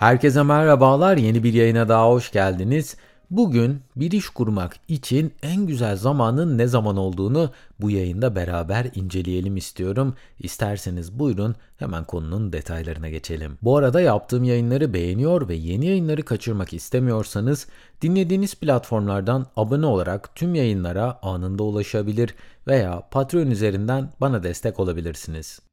Herkese merhabalar. Yeni bir yayına daha hoş geldiniz. Bugün bir iş kurmak için en güzel zamanın ne zaman olduğunu bu yayında beraber inceleyelim istiyorum. İsterseniz buyurun hemen konunun detaylarına geçelim. Bu arada yaptığım yayınları beğeniyor ve yeni yayınları kaçırmak istemiyorsanız dinlediğiniz platformlardan abone olarak tüm yayınlara anında ulaşabilir veya Patreon üzerinden bana destek olabilirsiniz.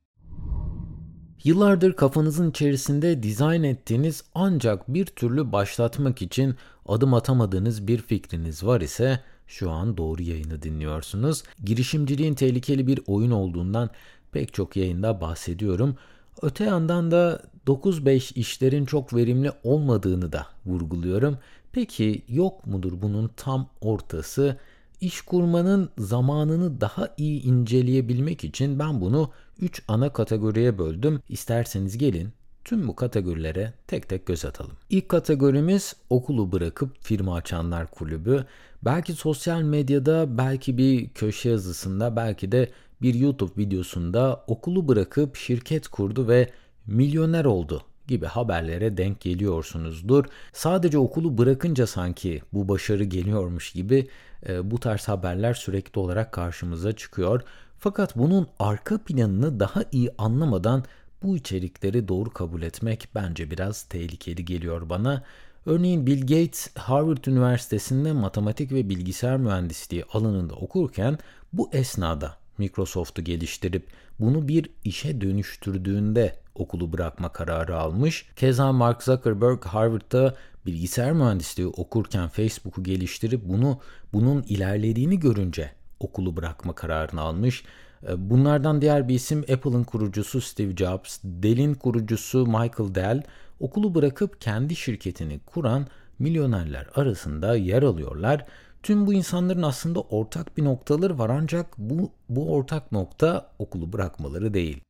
Yıllardır kafanızın içerisinde dizayn ettiğiniz ancak bir türlü başlatmak için adım atamadığınız bir fikriniz var ise şu an doğru yayını dinliyorsunuz. Girişimciliğin tehlikeli bir oyun olduğundan pek çok yayında bahsediyorum. Öte yandan da 9-5 işlerin çok verimli olmadığını da vurguluyorum. Peki yok mudur bunun tam ortası? İş kurmanın zamanını daha iyi inceleyebilmek için ben bunu 3 ana kategoriye böldüm. İsterseniz gelin tüm bu kategorilere tek tek göz atalım. İlk kategorimiz okulu bırakıp firma açanlar kulübü. Belki sosyal medyada, belki bir köşe yazısında, belki de bir YouTube videosunda okulu bırakıp şirket kurdu ve milyoner oldu gibi haberlere denk geliyorsunuzdur. Sadece okulu bırakınca sanki bu başarı geliyormuş gibi e, bu tarz haberler sürekli olarak karşımıza çıkıyor. Fakat bunun arka planını daha iyi anlamadan bu içerikleri doğru kabul etmek bence biraz tehlikeli geliyor bana. Örneğin Bill Gates Harvard Üniversitesi'nde matematik ve bilgisayar mühendisliği alanında okurken bu esnada Microsoft'u geliştirip bunu bir işe dönüştürdüğünde okulu bırakma kararı almış. Keza Mark Zuckerberg Harvard'da bilgisayar mühendisliği okurken Facebook'u geliştirip bunu bunun ilerlediğini görünce okulu bırakma kararını almış. E, bunlardan diğer bir isim Apple'ın kurucusu Steve Jobs, Dell'in kurucusu Michael Dell okulu bırakıp kendi şirketini kuran milyonerler arasında yer alıyorlar. Tüm bu insanların aslında ortak bir noktaları var ancak bu, bu ortak nokta okulu bırakmaları değil.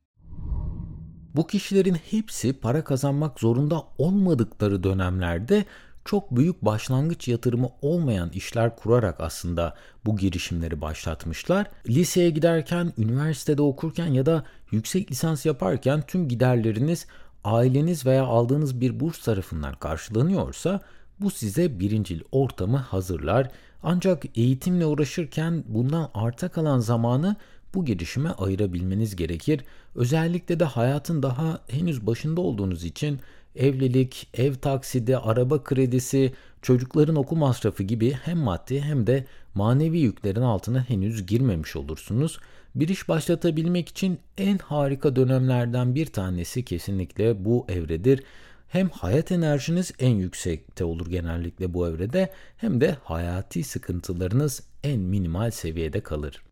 Bu kişilerin hepsi para kazanmak zorunda olmadıkları dönemlerde çok büyük başlangıç yatırımı olmayan işler kurarak aslında bu girişimleri başlatmışlar. Liseye giderken, üniversitede okurken ya da yüksek lisans yaparken tüm giderleriniz aileniz veya aldığınız bir burs tarafından karşılanıyorsa bu size birincil ortamı hazırlar. Ancak eğitimle uğraşırken bundan arta kalan zamanı bu girişime ayırabilmeniz gerekir. Özellikle de hayatın daha henüz başında olduğunuz için evlilik, ev taksidi, araba kredisi, çocukların okul masrafı gibi hem maddi hem de manevi yüklerin altına henüz girmemiş olursunuz. Bir iş başlatabilmek için en harika dönemlerden bir tanesi kesinlikle bu evredir. Hem hayat enerjiniz en yüksekte olur genellikle bu evrede hem de hayati sıkıntılarınız en minimal seviyede kalır.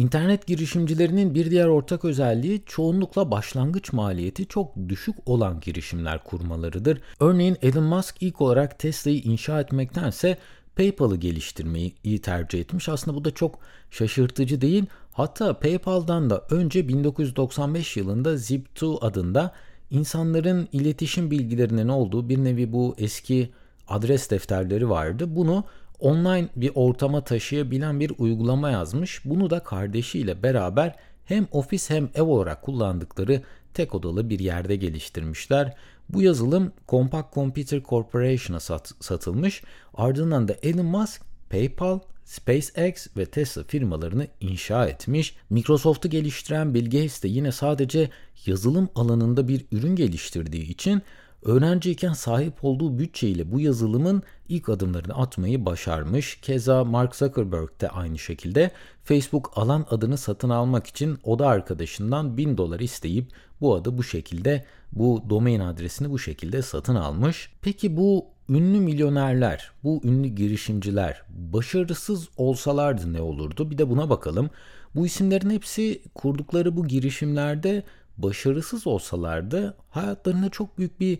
İnternet girişimcilerinin bir diğer ortak özelliği çoğunlukla başlangıç maliyeti çok düşük olan girişimler kurmalarıdır. Örneğin Elon Musk ilk olarak Tesla'yı inşa etmektense PayPal'ı geliştirmeyi iyi tercih etmiş. Aslında bu da çok şaşırtıcı değil. Hatta PayPal'dan da önce 1995 yılında Zip2 adında insanların iletişim bilgilerinin olduğu bir nevi bu eski adres defterleri vardı. Bunu online bir ortama taşıyabilen bir uygulama yazmış. Bunu da kardeşiyle beraber hem ofis hem ev olarak kullandıkları tek odalı bir yerde geliştirmişler. Bu yazılım Compaq Computer Corporation'a sat, satılmış. Ardından da Elon Musk, PayPal, SpaceX ve Tesla firmalarını inşa etmiş. Microsoft'u geliştiren Bill Gates de yine sadece yazılım alanında bir ürün geliştirdiği için Öğrenciyken sahip olduğu bütçeyle bu yazılımın ilk adımlarını atmayı başarmış. Keza Mark Zuckerberg de aynı şekilde Facebook alan adını satın almak için oda arkadaşından 1000 dolar isteyip bu adı bu şekilde bu domain adresini bu şekilde satın almış. Peki bu ünlü milyonerler, bu ünlü girişimciler başarısız olsalardı ne olurdu? Bir de buna bakalım. Bu isimlerin hepsi kurdukları bu girişimlerde başarısız olsalardı hayatlarına çok büyük bir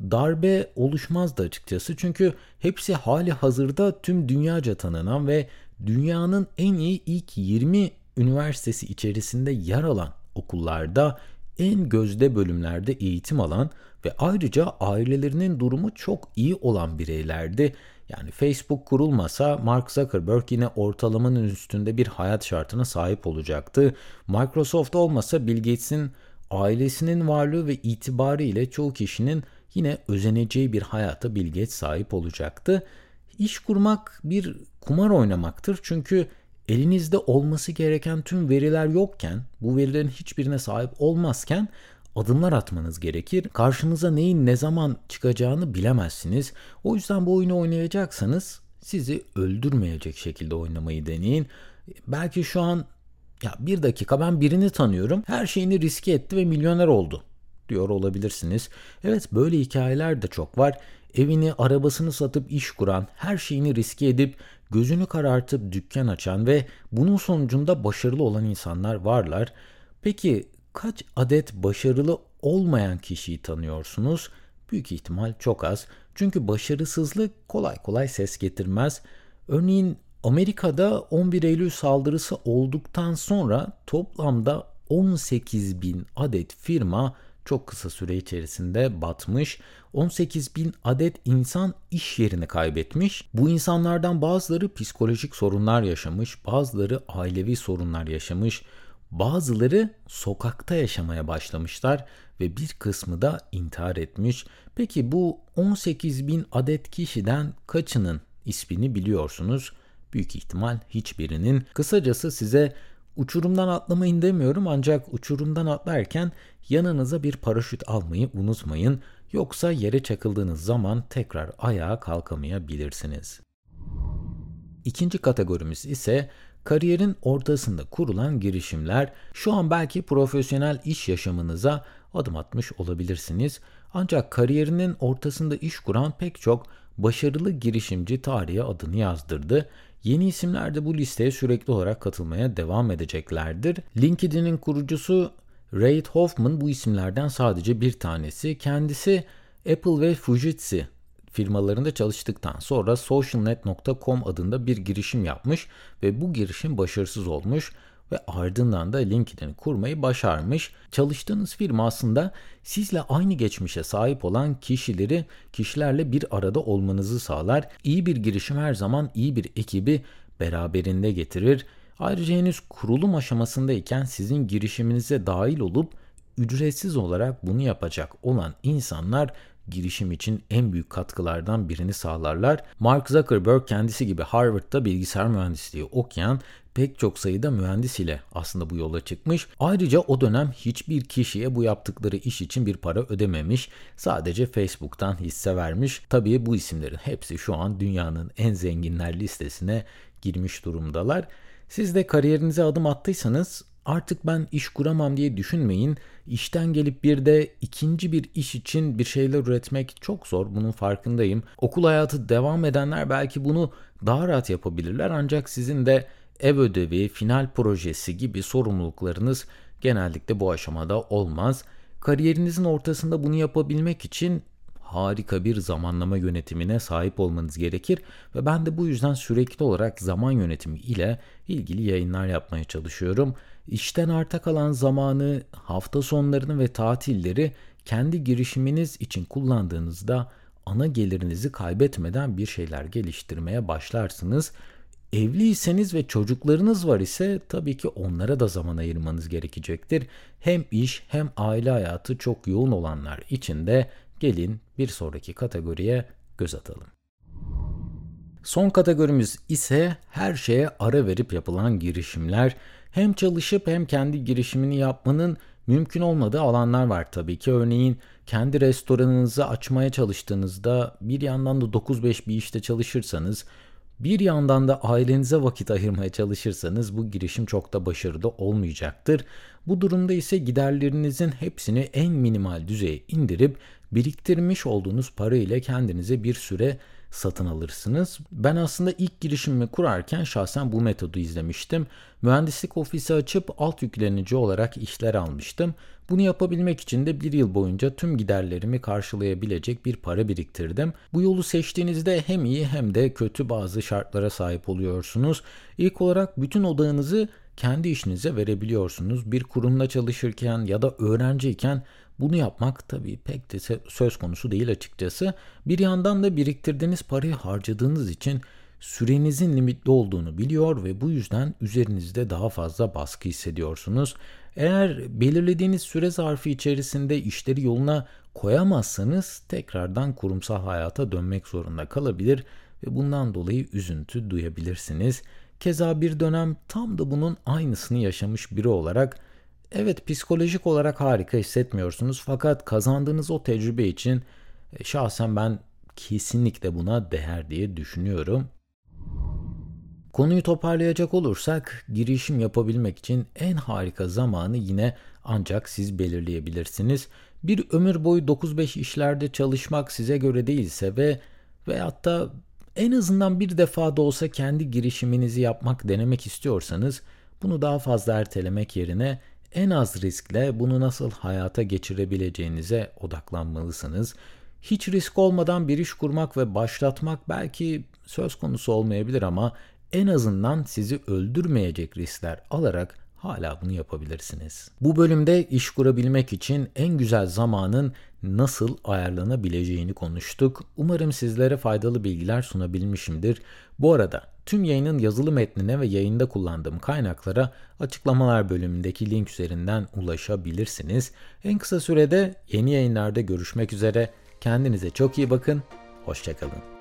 darbe oluşmazdı açıkçası. Çünkü hepsi hali hazırda tüm dünyaca tanınan ve dünyanın en iyi ilk 20 üniversitesi içerisinde yer alan okullarda en gözde bölümlerde eğitim alan ve ayrıca ailelerinin durumu çok iyi olan bireylerdi. Yani Facebook kurulmasa Mark Zuckerberg yine ortalamanın üstünde bir hayat şartına sahip olacaktı. Microsoft olmasa Bill Gates'in ailesinin varlığı ve itibarı ile çoğu kişinin yine özeneceği bir hayata Bill sahip olacaktı. İş kurmak bir kumar oynamaktır çünkü elinizde olması gereken tüm veriler yokken, bu verilerin hiçbirine sahip olmazken adımlar atmanız gerekir. Karşınıza neyin ne zaman çıkacağını bilemezsiniz. O yüzden bu oyunu oynayacaksanız sizi öldürmeyecek şekilde oynamayı deneyin. Belki şu an ya bir dakika ben birini tanıyorum. Her şeyini riske etti ve milyoner oldu diyor olabilirsiniz. Evet böyle hikayeler de çok var. Evini, arabasını satıp iş kuran, her şeyini riske edip gözünü karartıp dükkan açan ve bunun sonucunda başarılı olan insanlar varlar. Peki kaç adet başarılı olmayan kişiyi tanıyorsunuz? Büyük ihtimal çok az. Çünkü başarısızlık kolay kolay ses getirmez. Örneğin Amerika'da 11 Eylül saldırısı olduktan sonra toplamda 18 bin adet firma çok kısa süre içerisinde batmış. 18 bin adet insan iş yerini kaybetmiş. Bu insanlardan bazıları psikolojik sorunlar yaşamış, bazıları ailevi sorunlar yaşamış, bazıları sokakta yaşamaya başlamışlar ve bir kısmı da intihar etmiş. Peki bu 18 bin adet kişiden kaçının ismini biliyorsunuz? Büyük ihtimal hiçbirinin. Kısacası size uçurumdan atlamayın demiyorum ancak uçurumdan atlarken yanınıza bir paraşüt almayı unutmayın. Yoksa yere çakıldığınız zaman tekrar ayağa kalkamayabilirsiniz. İkinci kategorimiz ise kariyerin ortasında kurulan girişimler. Şu an belki profesyonel iş yaşamınıza adım atmış olabilirsiniz. Ancak kariyerinin ortasında iş kuran pek çok başarılı girişimci tarihe adını yazdırdı. Yeni isimler de bu listeye sürekli olarak katılmaya devam edeceklerdir. LinkedIn'in kurucusu Reid Hoffman bu isimlerden sadece bir tanesi. Kendisi Apple ve Fujitsu firmalarında çalıştıktan sonra socialnet.com adında bir girişim yapmış ve bu girişim başarısız olmuş ve ardından da LinkedIn kurmayı başarmış. Çalıştığınız firma aslında sizle aynı geçmişe sahip olan kişileri kişilerle bir arada olmanızı sağlar. İyi bir girişim her zaman iyi bir ekibi beraberinde getirir. Ayrıca henüz kurulum aşamasındayken sizin girişiminize dahil olup ücretsiz olarak bunu yapacak olan insanlar girişim için en büyük katkılardan birini sağlarlar. Mark Zuckerberg kendisi gibi Harvard'da bilgisayar mühendisliği okuyan pek çok sayıda mühendis ile aslında bu yola çıkmış. Ayrıca o dönem hiçbir kişiye bu yaptıkları iş için bir para ödememiş. Sadece Facebook'tan hisse vermiş. Tabii bu isimlerin hepsi şu an dünyanın en zenginler listesine girmiş durumdalar. Siz de kariyerinize adım attıysanız artık ben iş kuramam diye düşünmeyin. İşten gelip bir de ikinci bir iş için bir şeyler üretmek çok zor. Bunun farkındayım. Okul hayatı devam edenler belki bunu daha rahat yapabilirler ancak sizin de ev ödevi, final projesi gibi sorumluluklarınız genellikle bu aşamada olmaz. Kariyerinizin ortasında bunu yapabilmek için harika bir zamanlama yönetimine sahip olmanız gerekir ve ben de bu yüzden sürekli olarak zaman yönetimi ile ilgili yayınlar yapmaya çalışıyorum. İşten arta kalan zamanı, hafta sonlarını ve tatilleri kendi girişiminiz için kullandığınızda ana gelirinizi kaybetmeden bir şeyler geliştirmeye başlarsınız. Evliyseniz ve çocuklarınız var ise tabii ki onlara da zaman ayırmanız gerekecektir. Hem iş hem aile hayatı çok yoğun olanlar için de gelin bir sonraki kategoriye göz atalım. Son kategorimiz ise her şeye ara verip yapılan girişimler. Hem çalışıp hem kendi girişimini yapmanın mümkün olmadığı alanlar var tabii ki. Örneğin kendi restoranınızı açmaya çalıştığınızda bir yandan da 9-5 bir işte çalışırsanız bir yandan da ailenize vakit ayırmaya çalışırsanız bu girişim çok da başarılı olmayacaktır. Bu durumda ise giderlerinizin hepsini en minimal düzeye indirip biriktirmiş olduğunuz para ile kendinize bir süre satın alırsınız. Ben aslında ilk girişimimi kurarken şahsen bu metodu izlemiştim. Mühendislik ofisi açıp alt yüklenici olarak işler almıştım. Bunu yapabilmek için de bir yıl boyunca tüm giderlerimi karşılayabilecek bir para biriktirdim. Bu yolu seçtiğinizde hem iyi hem de kötü bazı şartlara sahip oluyorsunuz. İlk olarak bütün odağınızı kendi işinize verebiliyorsunuz. Bir kurumda çalışırken ya da öğrenciyken bunu yapmak tabii pek de söz konusu değil açıkçası. Bir yandan da biriktirdiğiniz parayı harcadığınız için sürenizin limitli olduğunu biliyor ve bu yüzden üzerinizde daha fazla baskı hissediyorsunuz. Eğer belirlediğiniz süre zarfı içerisinde işleri yoluna koyamazsanız tekrardan kurumsal hayata dönmek zorunda kalabilir ve bundan dolayı üzüntü duyabilirsiniz. Keza bir dönem tam da bunun aynısını yaşamış biri olarak evet psikolojik olarak harika hissetmiyorsunuz fakat kazandığınız o tecrübe için e, şahsen ben kesinlikle buna değer diye düşünüyorum. Konuyu toparlayacak olursak girişim yapabilmek için en harika zamanı yine ancak siz belirleyebilirsiniz. Bir ömür boyu 9-5 işlerde çalışmak size göre değilse ve veyahut da en azından bir defa da olsa kendi girişiminizi yapmak denemek istiyorsanız bunu daha fazla ertelemek yerine en az riskle bunu nasıl hayata geçirebileceğinize odaklanmalısınız. Hiç risk olmadan bir iş kurmak ve başlatmak belki söz konusu olmayabilir ama en azından sizi öldürmeyecek riskler alarak hala bunu yapabilirsiniz. Bu bölümde iş kurabilmek için en güzel zamanın nasıl ayarlanabileceğini konuştuk. Umarım sizlere faydalı bilgiler sunabilmişimdir. Bu arada tüm yayının yazılı metnine ve yayında kullandığım kaynaklara açıklamalar bölümündeki link üzerinden ulaşabilirsiniz. En kısa sürede yeni yayınlarda görüşmek üzere. Kendinize çok iyi bakın. Hoşçakalın.